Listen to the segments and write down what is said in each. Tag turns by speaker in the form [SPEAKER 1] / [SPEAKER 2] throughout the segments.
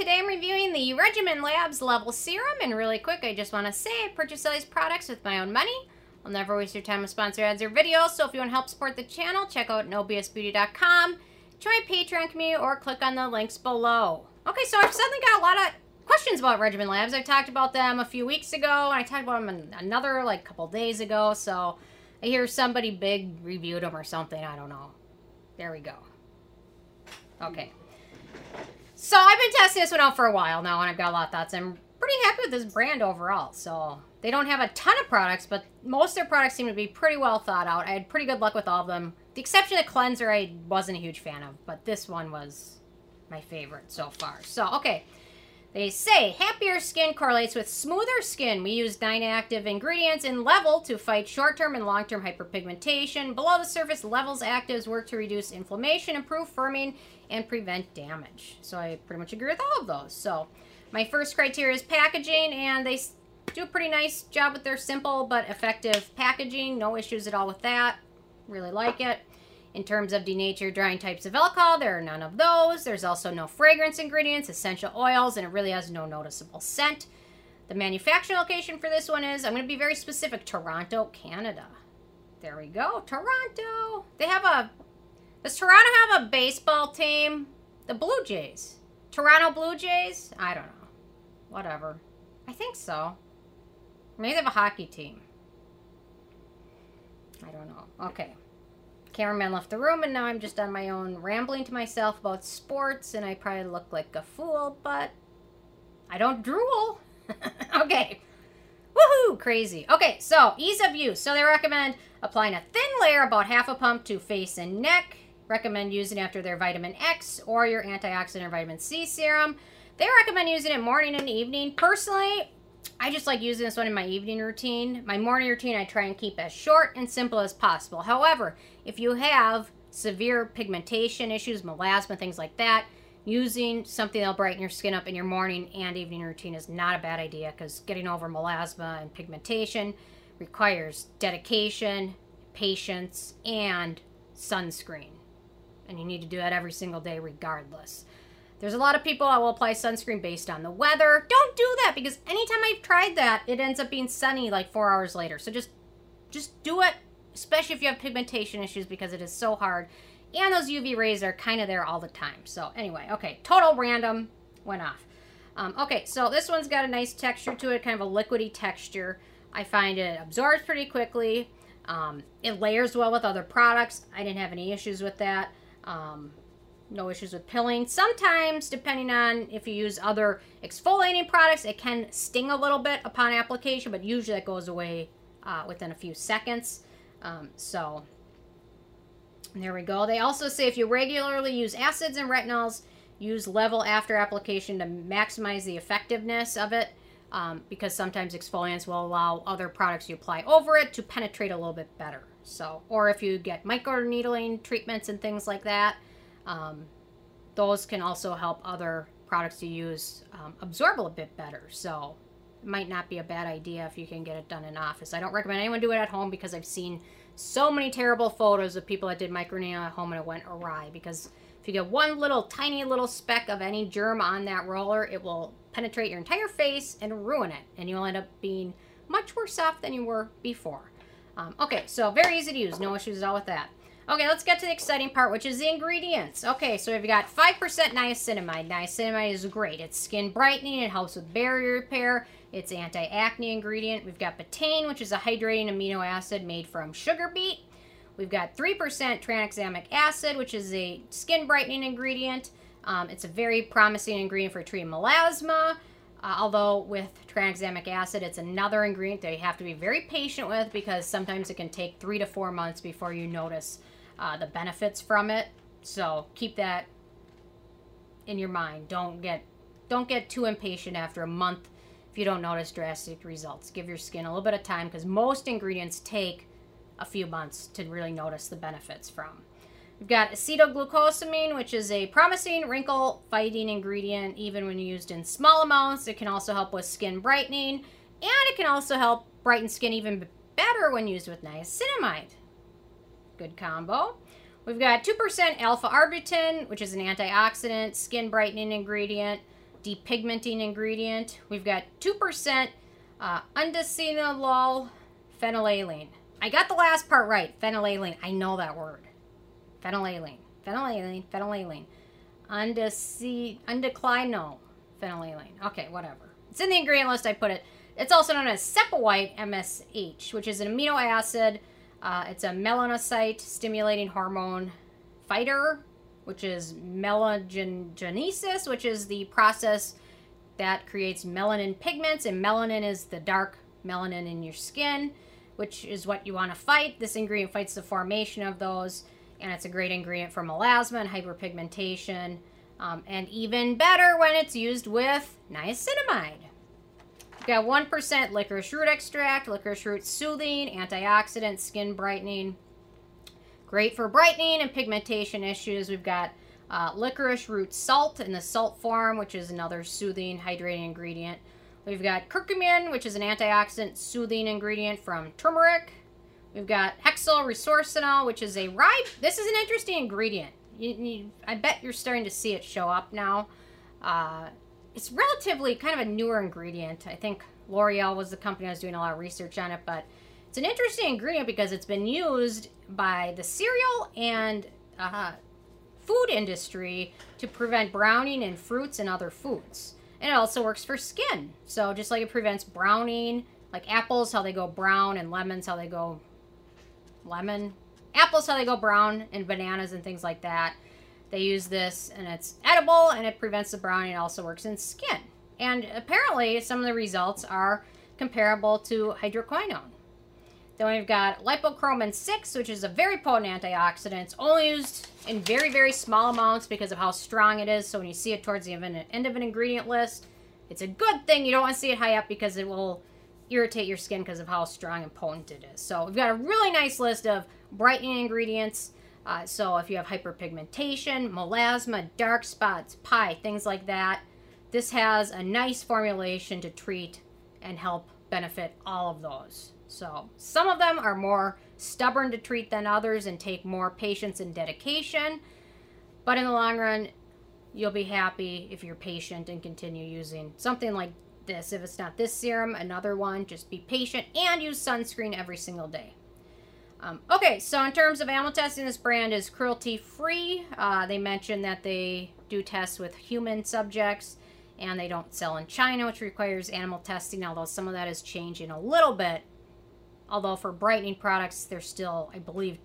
[SPEAKER 1] Today I'm reviewing the Regimen Labs Level Serum, and really quick, I just want to say I purchase all these products with my own money. I'll never waste your time with sponsor ads or videos, so if you want to help support the channel, check out nobsbeauty.com, join Patreon community, or click on the links below. Okay, so I've suddenly got a lot of questions about Regimen Labs. I talked about them a few weeks ago, and I talked about them another, like, couple days ago, so I hear somebody big reviewed them or something, I don't know. There we go. Okay. So I've been testing this one out for a while now, and I've got a lot of thoughts. I'm pretty happy with this brand overall. So they don't have a ton of products, but most of their products seem to be pretty well thought out. I had pretty good luck with all of them. The exception of cleanser, I wasn't a huge fan of, but this one was my favorite so far. So, okay. They say happier skin correlates with smoother skin. We use nine active ingredients in Level to fight short-term and long-term hyperpigmentation. Below the surface, Level's actives work to reduce inflammation, improve firming, and prevent damage. So I pretty much agree with all of those. So my first criteria is packaging, and they do a pretty nice job with their simple but effective packaging. No issues at all with that. Really like it. In terms of denatured drying types of alcohol, there are none of those. There's also no fragrance ingredients, essential oils, and it really has no noticeable scent. The manufacturing location for this one is, I'm going to be very specific, Toronto, Canada. There we go, Toronto. They have a, does Toronto have a baseball team? The Blue Jays. Toronto Blue Jays? I don't know. Whatever. I think so. Maybe they have a hockey team. I don't know. Okay cameraman left the room, and now I'm just on my own rambling to myself about sports, and I probably look like a fool, but I don't drool. okay. Woohoo! Crazy. Okay, so ease of use. So they recommend applying a thin layer, about half a pump to face and neck. Recommend using after their vitamin X or your antioxidant or vitamin C serum. They recommend using it morning and evening. Personally, I just like using this one in my evening routine. My morning routine, I try and keep as short and simple as possible. However, if you have severe pigmentation issues, melasma, things like that, using something that'll brighten your skin up in your morning and evening routine is not a bad idea because getting over melasma and pigmentation requires dedication, patience, and sunscreen. And you need to do that every single day regardless. There's a lot of people that will apply sunscreen based on the weather. Don't do that because anytime I've tried that, it ends up being sunny like four hours later. So just, just do it, especially if you have pigmentation issues because it is so hard. And those UV rays are kind of there all the time. So anyway, okay, total random went off. Um, okay, so this one's got a nice texture to it, kind of a liquidy texture. I find it absorbs pretty quickly. Um, it layers well with other products. I didn't have any issues with that. Um, no issues with pilling. Sometimes, depending on if you use other exfoliating products, it can sting a little bit upon application, but usually it goes away uh, within a few seconds. Um, so, there we go. They also say if you regularly use acids and retinols, use level after application to maximize the effectiveness of it. Um, because sometimes exfoliants will allow other products you apply over it to penetrate a little bit better. So, or if you get microneedling treatments and things like that, um, those can also help other products you use um, absorb a bit better. So it might not be a bad idea if you can get it done in office. I don't recommend anyone do it at home because I've seen so many terrible photos of people that did microneedling at home and it went awry because if you get one little tiny little speck of any germ on that roller, it will penetrate your entire face and ruin it. And you'll end up being much worse off than you were before. Um, okay, so very easy to use. No issues at all with that. Okay, let's get to the exciting part, which is the ingredients. Okay, so we've got 5% niacinamide. Niacinamide is great. It's skin brightening. It helps with barrier repair. It's anti-acne ingredient. We've got betaine, which is a hydrating amino acid made from sugar beet. We've got 3% tranexamic acid, which is a skin brightening ingredient. Um, it's a very promising ingredient for treating melasma. Uh, although with tranexamic acid, it's another ingredient that you have to be very patient with because sometimes it can take three to four months before you notice uh, the benefits from it. So keep that in your mind. Don't get don't get too impatient after a month if you don't notice drastic results. Give your skin a little bit of time because most ingredients take a few months to really notice the benefits from. We've got acetylglucosamine, which is a promising wrinkle fighting ingredient even when used in small amounts. It can also help with skin brightening and it can also help brighten skin even better when used with niacinamide. Good combo. We've got 2% alpha arbutin, which is an antioxidant, skin brightening ingredient. depigmenting ingredient. We've got 2% uh, phenylalanine. I got the last part right. Phenylalanine. I know that word. Phenylalanine. Phenylalanine. Phenylalanine. Undece- undeclinol phenylalanine. Okay, whatever. It's in the ingredient list. I put it. It's also known as Sepiwhite MSH, which is an amino acid. Uh, it's a melanocyte stimulating hormone fighter, which is melanogenesis, which is the process that creates melanin pigments, and melanin is the dark melanin in your skin, which is what you want to fight. This ingredient fights the formation of those, and it's a great ingredient for melasma and hyperpigmentation, um, and even better when it's used with niacinamide. We've got 1% licorice root extract, licorice root soothing, antioxidant, skin brightening. Great for brightening and pigmentation issues. We've got uh, licorice root salt in the salt form, which is another soothing, hydrating ingredient. We've got curcumin, which is an antioxidant soothing ingredient from turmeric. We've got hexyl resorcinol, which is a rye. This is an interesting ingredient. You, you, I bet you're starting to see it show up now. Uh, it's relatively kind of a newer ingredient. I think L'Oreal was the company I was doing a lot of research on it, but it's an interesting ingredient because it's been used by the cereal and uh, food industry to prevent browning in fruits and other foods. And it also works for skin. So just like it prevents browning, like apples, how they go brown, and lemons, how they go lemon. Apples, how they go brown, and bananas and things like that. They use this, and it's edible, and it prevents the browning. It also works in skin. And apparently, some of the results are comparable to hydroquinone. Then we've got lipochroman 6, which is a very potent antioxidant. It's only used in very, very small amounts because of how strong it is. So when you see it towards the end of an ingredient list, it's a good thing. You don't want to see it high up because it will irritate your skin because of how strong and potent it is. So we've got a really nice list of brightening ingredients. Uh, so if you have hyperpigmentation, melasma, dark spots, pie, things like that, this has a nice formulation to treat and help benefit all of those. So some of them are more stubborn to treat than others and take more patience and dedication. But in the long run, you'll be happy if you're patient and continue using something like this. If it's not this serum, another one, just be patient and use sunscreen every single day. Um, okay, so in terms of animal testing, this brand is cruelty free. Uh, they mentioned that they do tests with human subjects and they don't sell in China, which requires animal testing, although some of that is changing a little bit Although for brightening products, they're still, I believe,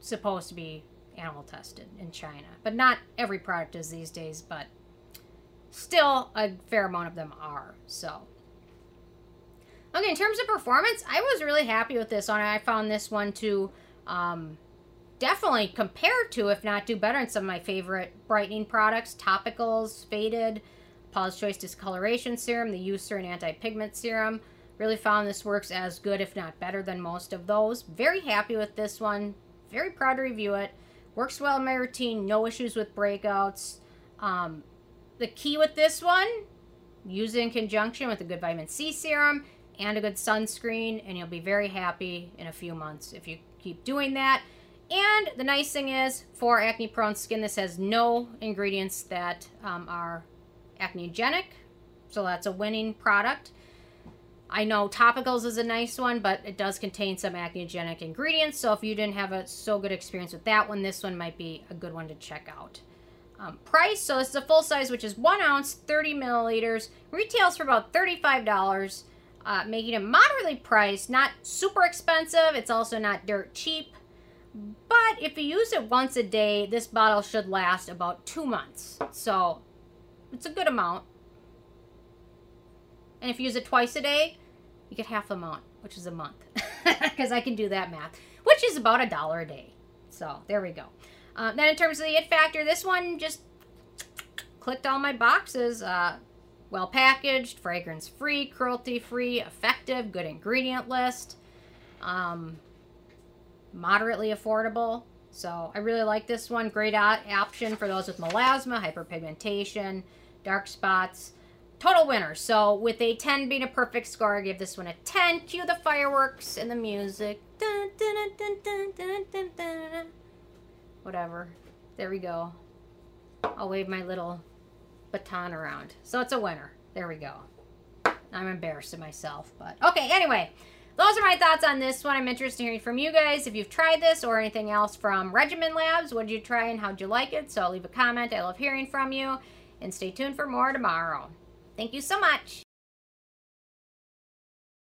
[SPEAKER 1] supposed to be animal tested in China. But not every product is these days, but still a fair amount of them are. So. Okay, in terms of performance, I was really happy with this one. I found this one to um, definitely compare to, if not do better, in some of my favorite brightening products. Topicals, Faded, Paula's Choice Discoloration Serum, the Eucerin Anti-Pigment Serum. Really found this works as good, if not better, than most of those. Very happy with this one. Very proud to review it. Works well in my routine. No issues with breakouts. Um, the key with this one, use it in conjunction with a good vitamin C serum and a good sunscreen, and you'll be very happy in a few months if you keep doing that. And the nice thing is, for acne-prone skin, this has no ingredients that um, are acneogenic, so that's a winning product. I know topicals is a nice one, but it does contain some acneogenic ingredients. So if you didn't have a so good experience with that one, this one might be a good one to check out. Um, price, so this is a full size, which is one ounce, 30 milliliters. Retails for about $35, uh, making it moderately priced. Not super expensive. It's also not dirt cheap. But if you use it once a day, this bottle should last about two months. So it's a good amount. And if you use it twice a day, you get half a month, which is a month. Because I can do that math, which is about a dollar a day. So there we go. Uh, then in terms of the it factor, this one just clicked all my boxes. Uh, well packaged, fragrance free, cruelty free, effective, good ingredient list, um, moderately affordable. So I really like this one. Great option for those with melasma, hyperpigmentation, dark spots total winner. So with a 10 being a perfect score, I give this one a 10. Cue the fireworks and the music. Dun, dun, dun, Whatever. There we go. I'll wave my little baton around. So it's a winner. There we go. I'm embarrassed of myself, but okay, anyway. Those are my thoughts on this one. I'm interested in hearing from you guys if you've tried this or anything else from Regimen Labs. What did you try and how'd you like it? So I'll leave a comment. I love hearing from you. And stay tuned for more tomorrow. Thank you so much.